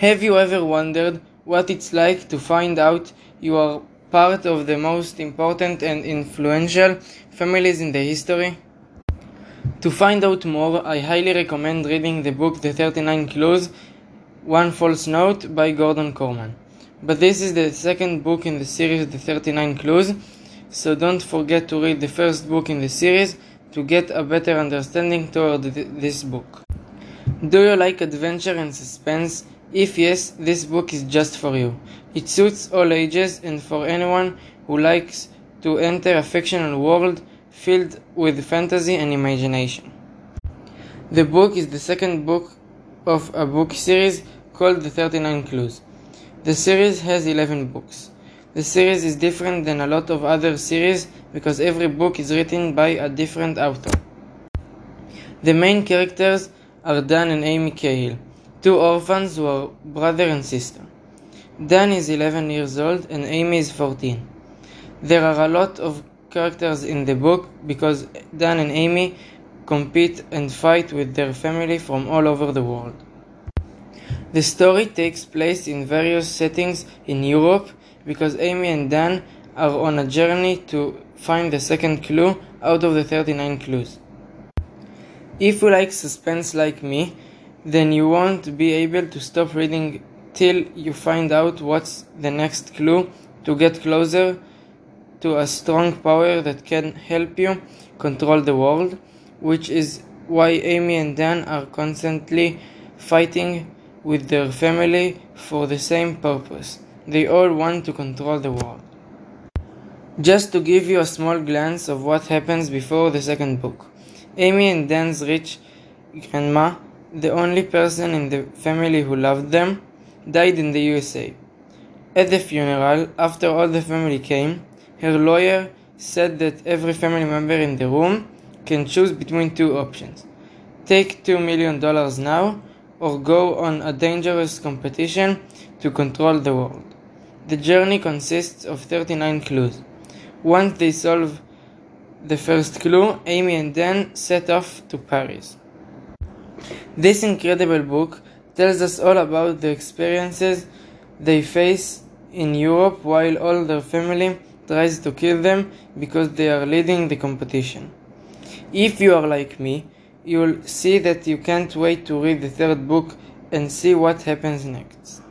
Have you ever wondered what it's like to find out you are part of the most important and influential families in the history? To find out more, I highly recommend reading the book The 39 Clues One False Note by Gordon Korman. But this is the second book in the series The 39 Clues, so don't forget to read the first book in the series to get a better understanding toward th- this book. Do you like adventure and suspense? If yes, this book is just for you. It suits all ages and for anyone who likes to enter a fictional world filled with fantasy and imagination. The book is the second book of a book series called The 39 Clues. The series has 11 books. The series is different than a lot of other series because every book is written by a different author. The main characters are Dan and Amy Cahill two orphans who are brother and sister. Dan is 11 years old and Amy is 14. There are a lot of characters in the book because Dan and Amy compete and fight with their family from all over the world. The story takes place in various settings in Europe because Amy and Dan are on a journey to find the second clue out of the 39 clues. If you like suspense like me, then you won't be able to stop reading till you find out what's the next clue to get closer to a strong power that can help you control the world, which is why Amy and Dan are constantly fighting with their family for the same purpose. They all want to control the world. Just to give you a small glance of what happens before the second book. Amy and Dan's rich grandma the only person in the family who loved them, died in the USA. At the funeral, after all the family came, her lawyer said that every family member in the room can choose between two options take $2 million now, or go on a dangerous competition to control the world. The journey consists of 39 clues. Once they solve the first clue, Amy and Dan set off to Paris. This incredible book tells us all about the experiences they face in Europe while all their family tries to kill them because they are leading the competition. If you are like me, you'll see that you can't wait to read the third book and see what happens next.